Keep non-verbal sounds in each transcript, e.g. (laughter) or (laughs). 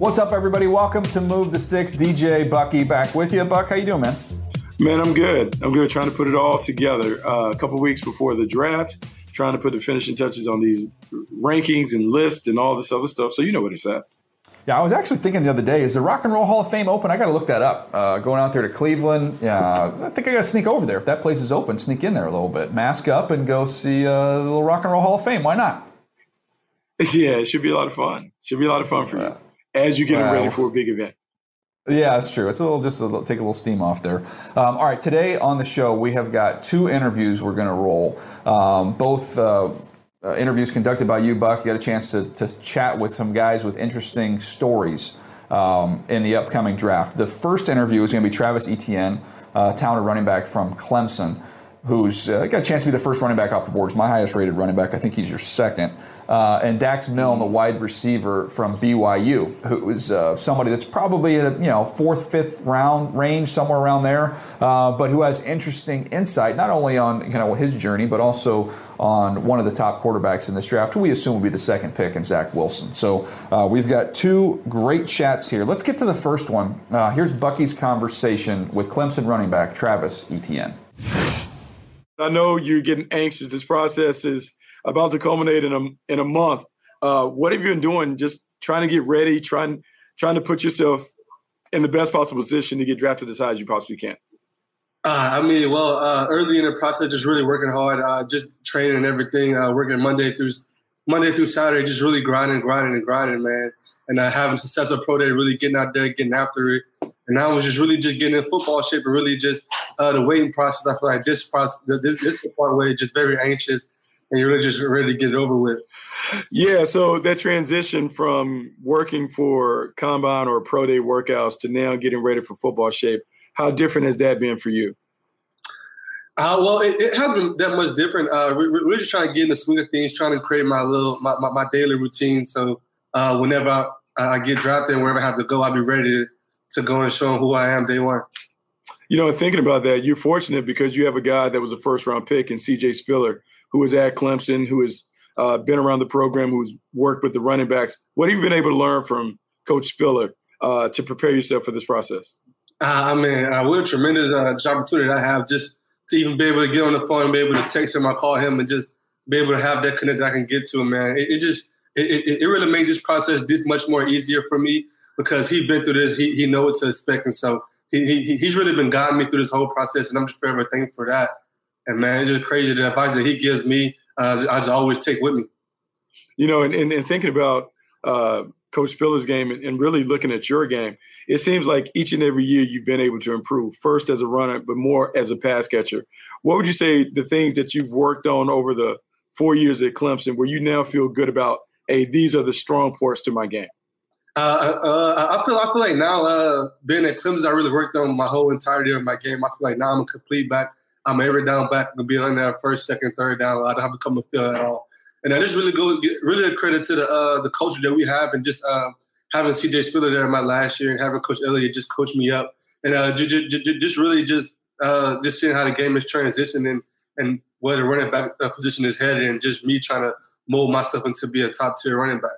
What's up, everybody? Welcome to Move the Sticks. DJ Bucky back with you. Buck, how you doing, man? Man, I'm good. I'm good. Trying to put it all together. Uh, a couple weeks before the draft, trying to put the finishing touches on these rankings and lists and all this other stuff. So you know what it's at. Yeah, I was actually thinking the other day, is the Rock and Roll Hall of Fame open? I got to look that up. Uh, going out there to Cleveland, yeah, I think I got to sneak over there. If that place is open, sneak in there a little bit, mask up, and go see uh, the little Rock and Roll Hall of Fame. Why not? (laughs) Yeah, it should be a lot of fun. Should be a lot of fun for you as you get ready for a big event. Yeah, that's true. It's a little just a little, take a little steam off there. Um, all right, today on the show we have got two interviews we're going to roll. Um, both uh, uh, interviews conducted by you, Buck. You got a chance to, to chat with some guys with interesting stories um, in the upcoming draft. The first interview is going to be Travis Etienne, uh, talented running back from Clemson who's uh, got a chance to be the first running back off the board. He's my highest rated running back. I think he's your second. Uh, and Dax Milne, the wide receiver from BYU, who is uh, somebody that's probably a, you know fourth, fifth round range, somewhere around there, uh, but who has interesting insight not only on kind of his journey, but also on one of the top quarterbacks in this draft, who we assume will be the second pick, in Zach Wilson. So uh, we've got two great chats here. Let's get to the first one. Uh, here's Bucky's conversation with Clemson running back Travis Etienne. I know you're getting anxious. This process is about to culminate in a in a month. Uh, what have you been doing? Just trying to get ready, trying trying to put yourself in the best possible position to get drafted as high as you possibly can. Uh, I mean, well, uh, early in the process, just really working hard, uh, just training and everything, uh, working Monday through Monday through Saturday, just really grinding, grinding, and grinding, man. And uh, having success at pro day, really getting out there, getting after it. And I was just really just getting in football shape and really just uh, the waiting process. I feel like this process, this this the part where you're just very anxious and you're really just ready to get it over with. Yeah, so that transition from working for combine or pro day workouts to now getting ready for football shape, how different has that been for you? Uh, well, it, it hasn't been that much different. Uh, we, are just trying to get in the swing of things, trying to create my little my, my, my daily routine. So uh, whenever I, I, get drafted and wherever I have to go, I'll be ready to to go and show them who I am day one. You know, thinking about that, you're fortunate because you have a guy that was a first round pick in CJ Spiller, who was at Clemson, who has uh, been around the program, who's worked with the running backs. What have you been able to learn from Coach Spiller uh, to prepare yourself for this process? Uh, I mean, uh, what a tremendous uh, opportunity I have just to even be able to get on the phone and be able to text him or call him and just be able to have that connect that I can get to him, man. It, it just it, it, it, really made this process this much more easier for me because he's been through this. He, he know what to expect, and so he, he he's really been guiding me through this whole process, and I'm just forever thankful for that. And man, it's just crazy the advice that he gives me. Uh, I just always take with me. You know, and, and, and thinking about uh, Coach Spiller's game and, and, really looking at your game, it seems like each and every year you've been able to improve. First as a runner, but more as a pass catcher. What would you say the things that you've worked on over the four years at Clemson, where you now feel good about? Hey, these are the strong ports to my game. Uh, uh, I feel I feel like now uh, being at Clemson, I really worked on my whole entirety of my game. I feel like now I'm a complete back. I'm every down back. gonna be on there first, second, third down. I don't have to come and feel at all. And I just really go really a credit to the uh, the culture that we have, and just uh, having CJ Spiller there my last year, and having Coach Elliott just coach me up, and uh, just really just just seeing how the game is transitioning and where the running back position is headed, and just me trying to mold myself into be a top tier running back.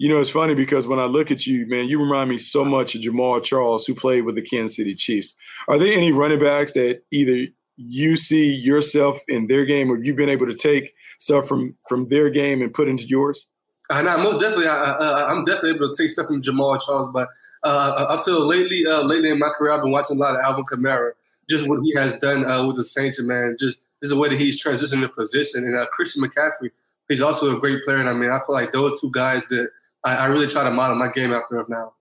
You know, it's funny because when I look at you, man, you remind me so much of Jamaal Charles, who played with the Kansas City Chiefs. Are there any running backs that either you see yourself in their game, or you've been able to take stuff from from their game and put into yours? Uh, no, most definitely. I, am definitely able to take stuff from Jamaal Charles, but uh, I feel lately, uh, lately in my career, I've been watching a lot of Alvin Kamara. Just what he has done uh, with the Saints, and man, just this is the way that he's transitioning the position. And uh, Christian McCaffrey, he's also a great player. And I mean, I feel like those two guys that I, I really try to model my game after him now.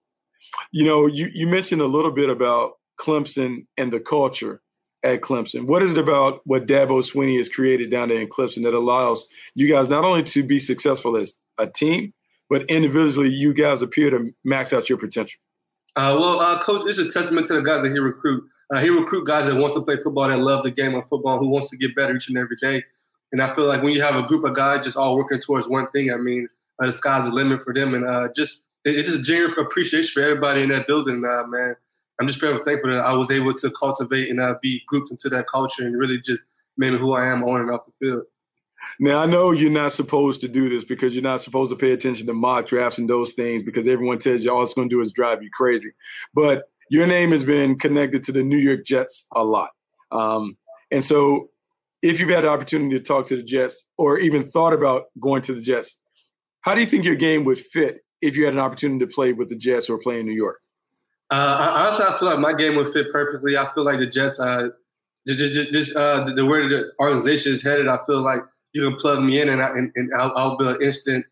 You know, you, you mentioned a little bit about Clemson and the culture at Clemson. What is it about what Dabo Swinney has created down there in Clemson that allows you guys not only to be successful as a team, but individually, you guys appear to max out your potential? Uh, well, uh, coach, it's a testament to the guys that he recruit. Uh, he recruit guys that wants to play football, that love the game of football, who wants to get better each and every day. And I feel like when you have a group of guys just all working towards one thing, I mean, uh, the sky's the limit for them. And uh, just it, it's just a genuine appreciation for everybody in that building, uh, man. I'm just very thankful that I was able to cultivate and uh, be grouped into that culture and really just made me who I am on and off the field. Now I know you're not supposed to do this because you're not supposed to pay attention to mock drafts and those things because everyone tells you all it's going to do is drive you crazy. But your name has been connected to the New York Jets a lot, um, and so if you've had the opportunity to talk to the Jets or even thought about going to the Jets, how do you think your game would fit if you had an opportunity to play with the Jets or play in New York? Uh, honestly, I feel like my game would fit perfectly. I feel like the Jets, uh, just, just, just uh, the, way the organization is headed, I feel like you can plug me in and, I, and, and I'll, I'll be an instant.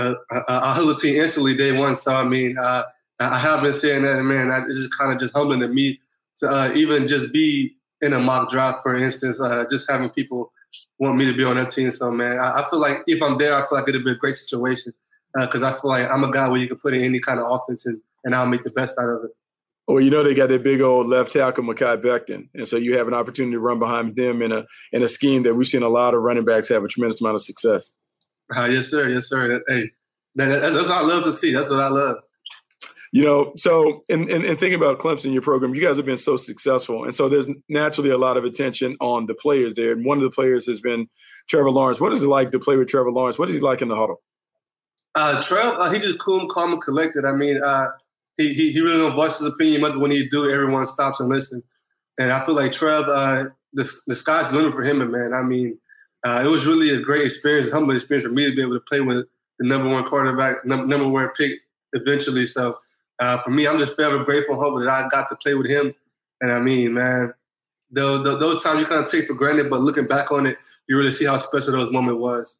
Uh, I'll help the team instantly day one. So I mean, uh, I have been saying that, and man, it's just kind of just humbling to me to uh, even just be in a mock draft, for instance, uh, just having people want me to be on that team. So, man, I, I feel like if I'm there, I feel like it'd be a great situation because uh, I feel like I'm a guy where you can put in any kind of offense and, and I'll make the best out of it. Well, you know they got that big old left tackle, Mekhi Becton, and so you have an opportunity to run behind them in a in a scheme that we've seen a lot of running backs have a tremendous amount of success. Uh, yes, sir. Yes, sir. Hey, that, that's, that's what I love to see. That's what I love. You know, so in, in, thinking about Clemson, your program, you guys have been so successful. And so there's naturally a lot of attention on the players there. And one of the players has been Trevor Lawrence. What is it like to play with Trevor Lawrence? What is he like in the huddle? Uh, Trevor, uh, he just cool, calm, and collected. I mean, uh, he, he, he really don't voice his opinion, but when he do, everyone stops and listen. And I feel like Trev, uh, the, the sky's the limit for him, and man. I mean, uh, it was really a great experience, humble experience for me to be able to play with the number one quarterback, number, number one pick eventually. So uh, for me, I'm just forever grateful humble that I got to play with him. And I mean, man, the, the, those times you kind of take for granted, but looking back on it, you really see how special those moment was.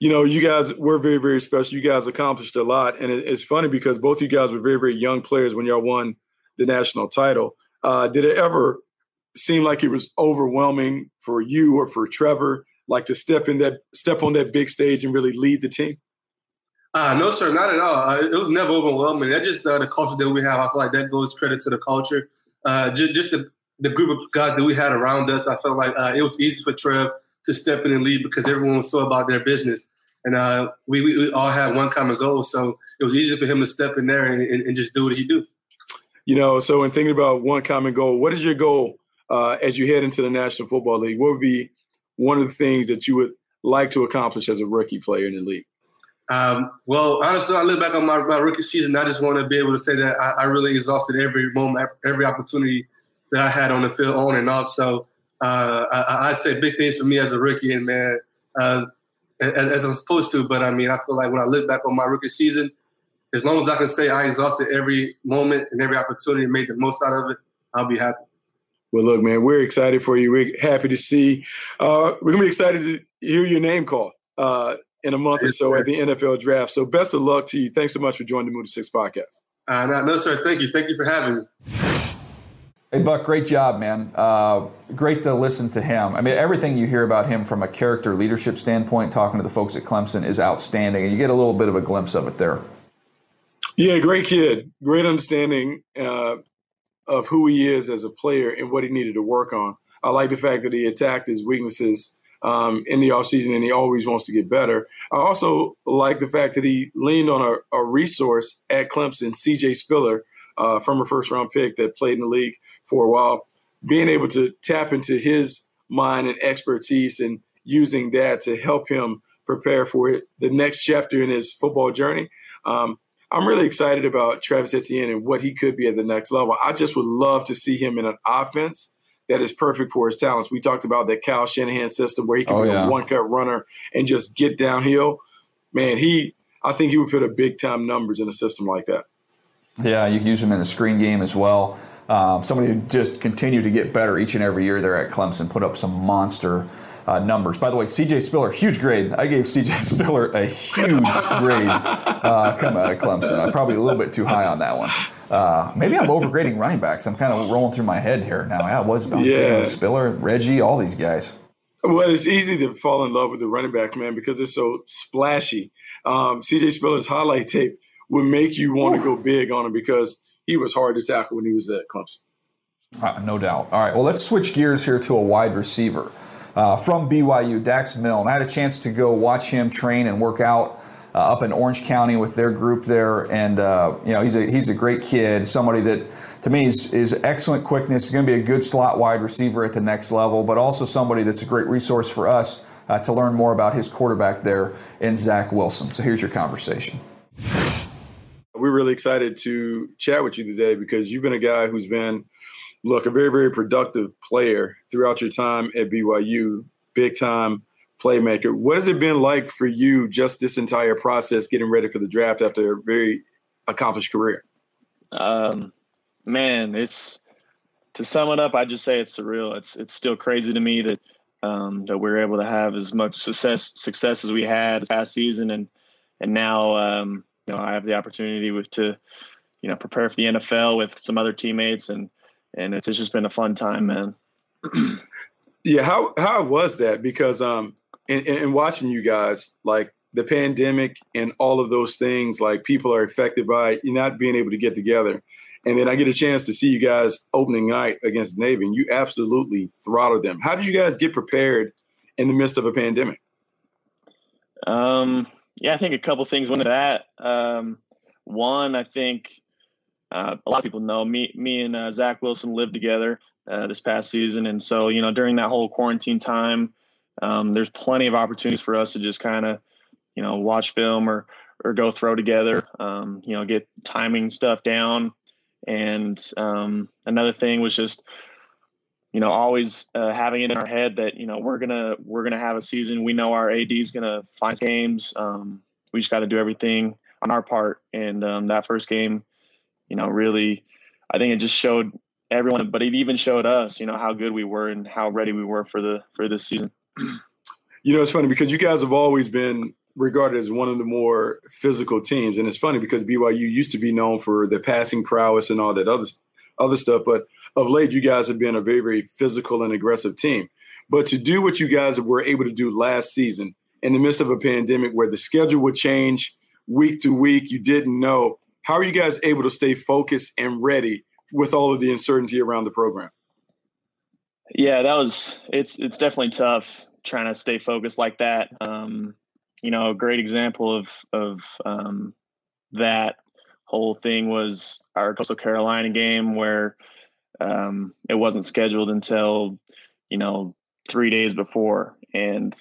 You know, you guys were very, very special. You guys accomplished a lot, and it, it's funny because both you guys were very, very young players when y'all won the national title. Uh, did it ever seem like it was overwhelming for you or for Trevor, like to step in that step on that big stage and really lead the team? Uh, no, sir, not at all. Uh, it was never overwhelming. That's just uh, the culture that we have. I feel like that goes credit to the culture. Uh, just, the, the, group of guys that we had around us. I felt like uh, it was easy for Trev to step in and lead because everyone was so about their business. And uh, we, we, we, all had one common goal. So it was easy for him to step in there and, and, and just do what he do. You know, so in thinking about one common goal, what is your goal as you head into the National Football League? What would be one of the things that you would like to accomplish as a rookie player in the league? Um, well, honestly, I look back on my, my rookie season. I just want to be able to say that I, I, really exhausted every moment, every opportunity that I had on the field, on and off. So uh, I, I say big things for me as a rookie, and man, uh, as, as, I'm supposed to. But I mean, I feel like when I look back on my rookie season, as long as I can say I exhausted every moment and every opportunity and made the most out of it, I'll be happy. Well, look, man, we're excited for you. We're happy to see. Uh, we're gonna be excited to hear your name called uh, in a month or so at the NFL draft. So, best of luck to you. Thanks so much for joining the Move the Sticks podcast. Uh, no, no, sir. Thank you. Thank you for having me. Hey, Buck, great job, man. Uh, great to listen to him. I mean, everything you hear about him from a character leadership standpoint, talking to the folks at Clemson, is outstanding. And you get a little bit of a glimpse of it there. Yeah, great kid. Great understanding uh, of who he is as a player and what he needed to work on. I like the fact that he attacked his weaknesses um, in the offseason and he always wants to get better. I also like the fact that he leaned on a, a resource at Clemson, CJ Spiller, uh, a first round pick that played in the league for a while. Being able to tap into his mind and expertise and using that to help him prepare for the next chapter in his football journey. Um, I'm really excited about Travis Etienne and what he could be at the next level. I just would love to see him in an offense that is perfect for his talents. We talked about that Kyle Shanahan system where he can oh, be yeah. a one cut runner and just get downhill. Man, he I think he would put a big time numbers in a system like that. Yeah, you can use him in the screen game as well. Um, somebody who just continued to get better each and every year there at Clemson, put up some monster uh, numbers. By the way, CJ Spiller, huge grade. I gave CJ (laughs) Spiller a huge grade uh, coming out of Clemson. I'm probably a little bit too high on that one. Uh, maybe I'm overgrading running backs. I'm kind of rolling through my head here now. Yeah, I was about yeah. Spiller, Reggie, all these guys. Well, it's easy to fall in love with the running backs, man, because they're so splashy. Um, CJ Spiller's highlight tape would make you want to go big on him because he was hard to tackle when he was at Clemson. Uh, no doubt. All right, well, let's switch gears here to a wide receiver uh, from BYU, Dax Milne. I had a chance to go watch him train and work out uh, up in Orange County with their group there, and uh, you know he's a he's a great kid, somebody that to me is is excellent quickness. He's going to be a good slot wide receiver at the next level, but also somebody that's a great resource for us uh, to learn more about his quarterback there in Zach Wilson. So here's your conversation. We're really excited to chat with you today because you've been a guy who's been look, a very, very productive player throughout your time at BYU, big time playmaker. What has it been like for you just this entire process getting ready for the draft after a very accomplished career? Um, man, it's to sum it up, I just say it's surreal. It's it's still crazy to me that um, that we're able to have as much success success as we had this past season, and and now um, you know I have the opportunity with to you know prepare for the NFL with some other teammates and and it's, it's just been a fun time, man. (clears throat) yeah, how how was that? Because um, in, in watching you guys, like the pandemic and all of those things, like people are affected by you not being able to get together. And then I get a chance to see you guys opening night against Navy, and you absolutely throttled them. How did you guys get prepared in the midst of a pandemic? Um, yeah, I think a couple things went into that. Um, one, I think uh, a lot of people know me. Me and uh, Zach Wilson lived together uh, this past season, and so you know during that whole quarantine time, um, there's plenty of opportunities for us to just kind of you know watch film or or go throw together. Um, you know, get timing stuff down. And um, another thing was just you know always uh, having it in our head that you know we're gonna we're gonna have a season. We know our AD is gonna find games. Um, we just got to do everything on our part. And um, that first game you know, really, I think it just showed everyone, but it even showed us, you know, how good we were and how ready we were for the for this season. (clears throat) You know, it's funny because you guys have always been regarded as one of the more physical teams, and it's funny because BYU used to be known for the passing prowess and all that other other stuff, but of late, you guys have been a very very physical and aggressive team. But to do what you guys were able to do last season in the midst of a pandemic where the schedule would change week to week, you didn't know how are you guys able to stay focused and ready with all of the uncertainty around the program? Yeah, that was it's it's definitely tough trying to stay focused like that. Um, you know, a great example of of um, that whole thing was our Coastal Carolina game where um, it wasn't scheduled until you know three days before, and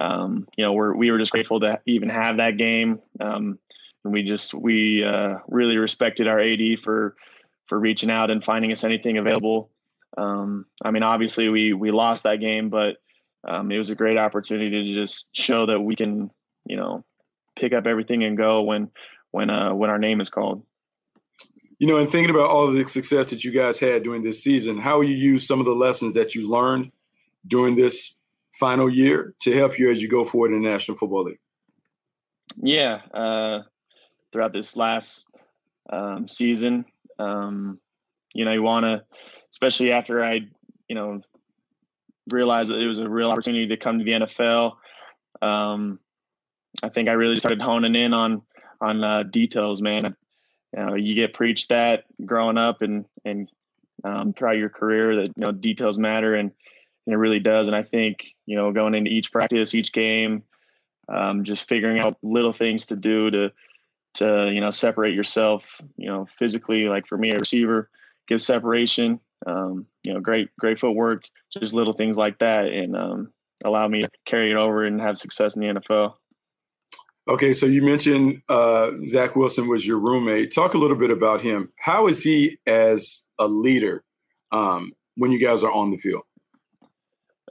um, you know we're we were just grateful to even have that game. Um, and we just we uh, really respected our AD for for reaching out and finding us anything available. Um, I mean, obviously we we lost that game, but um, it was a great opportunity to just show that we can, you know, pick up everything and go when when uh, when our name is called. You know, and thinking about all the success that you guys had during this season, how you use some of the lessons that you learned during this final year to help you as you go forward in the National Football League? Yeah, uh, throughout this last um, season, um, you know, you want to, especially after I, you know, realized that it was a real opportunity to come to the NFL. Um, I think I really started honing in on on uh, details, man. You know, you get preached that growing up and and um, throughout your career that you know details matter, and, and, it really does. And I think you know going into each practice, each game, um, just figuring out little things to do to to you know separate yourself, you know, physically. Like for me, a receiver, get separation. Um, you know, great great footwork, just little things like that, and um, allow me to carry it over and have success in the NFL. Okay, so you mentioned uh, Zach Wilson was your roommate. Talk a little bit about him. How is he as a leader um, when you guys are on the field?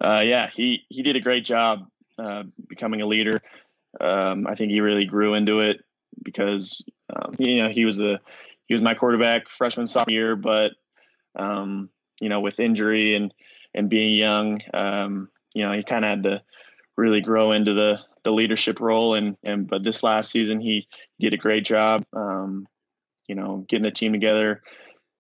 Uh, yeah, he he did a great job uh, becoming a leader. Um, I think he really grew into it because um, you know he was the he was my quarterback freshman sophomore year, but um, you know with injury and and being young, um, you know he kind of had to really grow into the the leadership role. And and but this last season he did a great job um, you know getting the team together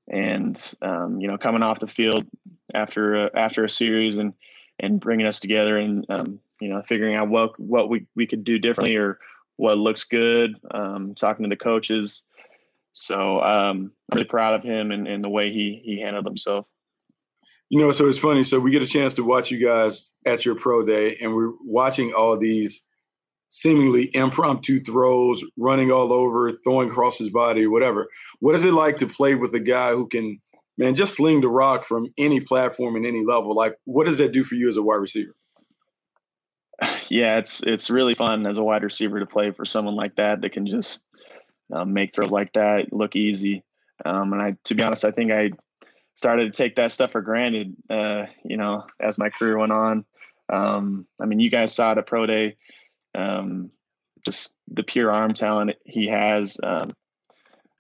and um, you know coming off the field after a, after a series and and bringing us together and um, you know figuring out what what we, we could do differently or what looks good um, talking to the coaches so um, I'm really proud of him and, and the way he he handled himself you know, so it's funny. So we get a chance to watch you guys at your pro day, and we're watching all these seemingly impromptu throws, running all over, throwing across his body, whatever. What is it like to play with a guy who can, man, just sling the rock from any platform and any level? Like, what does that do for you as a wide receiver? (sighs) Yeah, it's it's really fun as a wide receiver to play for someone like that that can just um, make throws like that look easy. Um, and I, to be honest, I think I started to take that stuff for granted. Uh, you know, as my career went on. Um, I mean, you guys saw it at pro day um, just the pure arm talent he has. Um,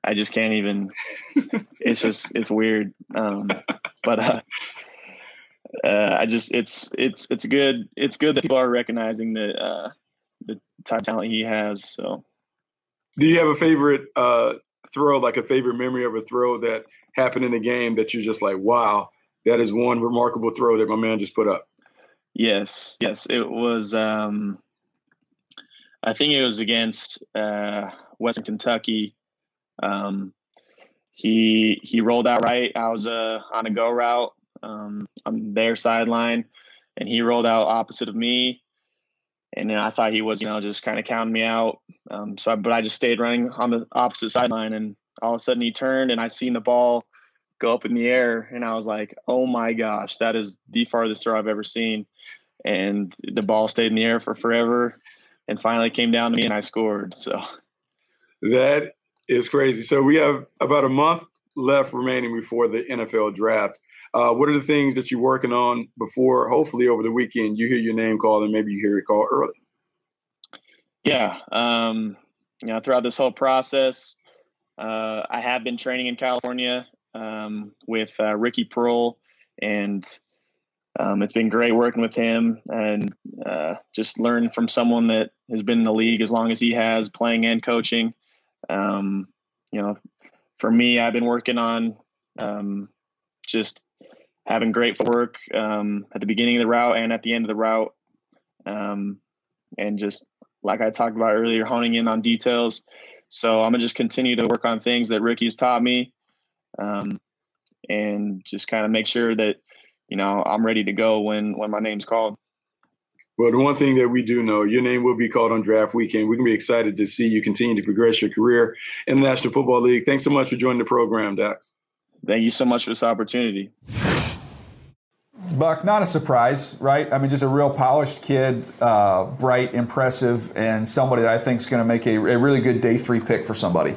I just can't even. (laughs) it's just it's weird, um, but uh, uh, I just it's it's it's good. It's good that people are recognizing the uh, the type of talent he has. So, do you have a favorite uh, throw, like a favorite memory of a throw that happened in a game that you're just like, wow, that is one remarkable throw that my man just put up? Yes, yes, it was. Um, I think it was against uh, Western Kentucky. Um, he he rolled out right. I was uh, on a go route um, on their sideline, and he rolled out opposite of me. And then I thought he was, you know, just kind of counting me out. Um, so, I, but I just stayed running on the opposite sideline, and all of a sudden he turned, and I seen the ball go up in the air, and I was like, "Oh my gosh, that is the farthest throw I've ever seen." And the ball stayed in the air for forever and finally came down to me and I scored. So that is crazy. So we have about a month left remaining before the NFL draft. Uh, what are the things that you're working on before, hopefully over the weekend, you hear your name called and maybe you hear it called early? Yeah. Um, you know, throughout this whole process, uh, I have been training in California um, with uh, Ricky Proehl, and um, it's been great working with him and uh, just learn from someone that has been in the league as long as he has, playing and coaching. Um, you know, for me, I've been working on um, just having great work um, at the beginning of the route and at the end of the route, um, and just like I talked about earlier, honing in on details. So I'm gonna just continue to work on things that Ricky's taught me, um, and just kind of make sure that you know, I'm ready to go when when my name's called. Well, the one thing that we do know, your name will be called on draft weekend. We can be excited to see you continue to progress your career in the National Football League. Thanks so much for joining the program, Dax. Thank you so much for this opportunity. Buck, not a surprise, right? I mean, just a real polished kid, uh, bright, impressive, and somebody that I think is going to make a, a, really good day three pick for somebody.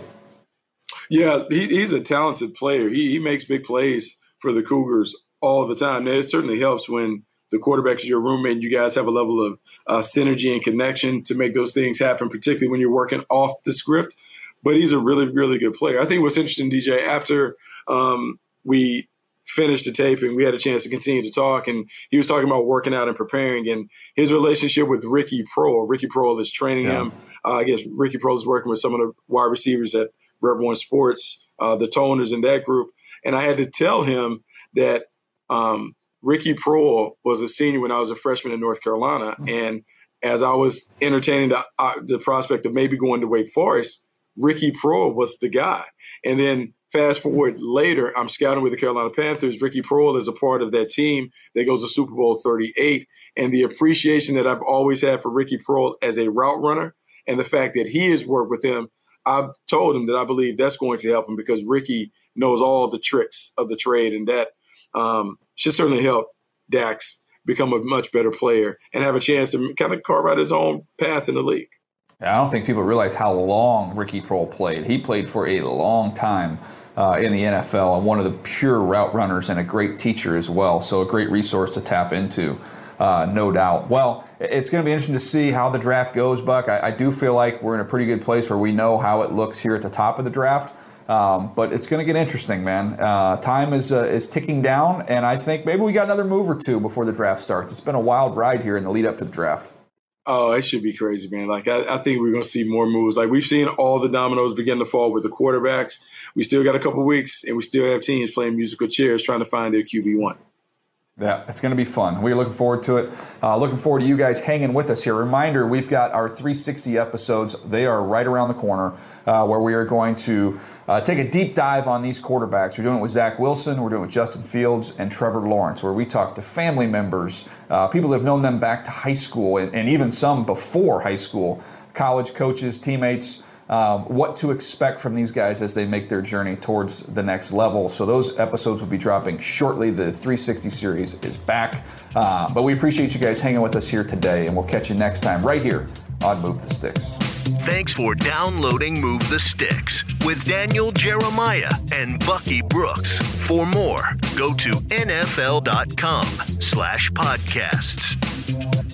Yeah, he, he's a talented player. He, he makes big plays for the Cougars all the time. Now, it certainly helps when the quarterback is your roommate and you guys have a level of uh, synergy and connection to make those things happen, particularly when you're working off the script. But he's a really, really good player. I think what's interesting, DJ, after um, we finished the tape and we had a chance to continue to talk. And he was talking about working out and preparing and his relationship with Ricky Proehl. Ricky Proehl is training yeah. him. Uh, I guess Ricky Proehl is working with some of the wide receivers at Rep One Sports, uh, the toners in that group. And I had to tell him that um, Ricky Proehl was a senior when I was a freshman in North Carolina. Mm-hmm. And as I was entertaining the, uh, the prospect of maybe going to Wake Forest, Ricky Proehl was the guy. And then Fast forward later, I'm scouting with the Carolina Panthers. Ricky Proehl is a part of that team that goes to Super Bowl 38. And the appreciation that I've always had for Ricky Proehl as a route runner and the fact that he has worked with him, I've told him that I believe that's going to help him because Ricky knows all the tricks of the trade. And that um, should certainly help Dax become a much better player and have a chance to kind of carve out his own path in the league. I don't think people realize how long Ricky Proehl played. He played for a long time uh, in the NFL and one of the pure route runners and a great teacher as well. So a great resource to tap into. Uh, no doubt. Well, it's going to be interesting to see how the draft goes, Buck. I, I, do feel like we're in a pretty good place where we know how it looks here at the top of the draft. Um, but it's going to get interesting, man. Uh, time is uh, is ticking down, and I think maybe we got another move or two before the draft starts. It's been a wild ride here in the lead up to the draft. Oh, it should be crazy, man. Like I, I think we're going to see more moves. Like we've seen all the dominoes begin to fall with the quarterbacks. We still got a couple weeks, and we still have teams playing musical chairs trying to find their QB one. Yeah, it's going to be fun. We're looking forward to it. Uh, looking forward to you guys hanging with us here. Reminder we've got our 360 episodes. They are right around the corner uh, where we are going to uh, take a deep dive on these quarterbacks. We're doing it with Zach Wilson, we're doing it with Justin Fields and Trevor Lawrence, where we talk to family members, uh, people who have known them back to high school, and, and even some before high school, college coaches, teammates um, what to expect from these guys as they make their journey towards the next level. So those episodes will be dropping shortly. The 360 series is back. Uh, but we appreciate you guys hanging with us here today, and we'll catch you next time right here on Move the Sticks. Thanks for downloading Move the Sticks with Daniel Jeremiah and Bucky Brooks. For more, go to nfl.com slash podcasts.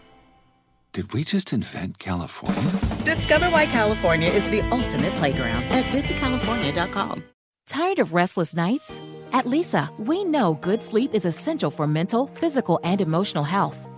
Did we just invent California? Discover why California is the ultimate playground at visitcalifornia.com. Tired of restless nights? At Leesa, we know good sleep is essential for mental, physical, and emotional health.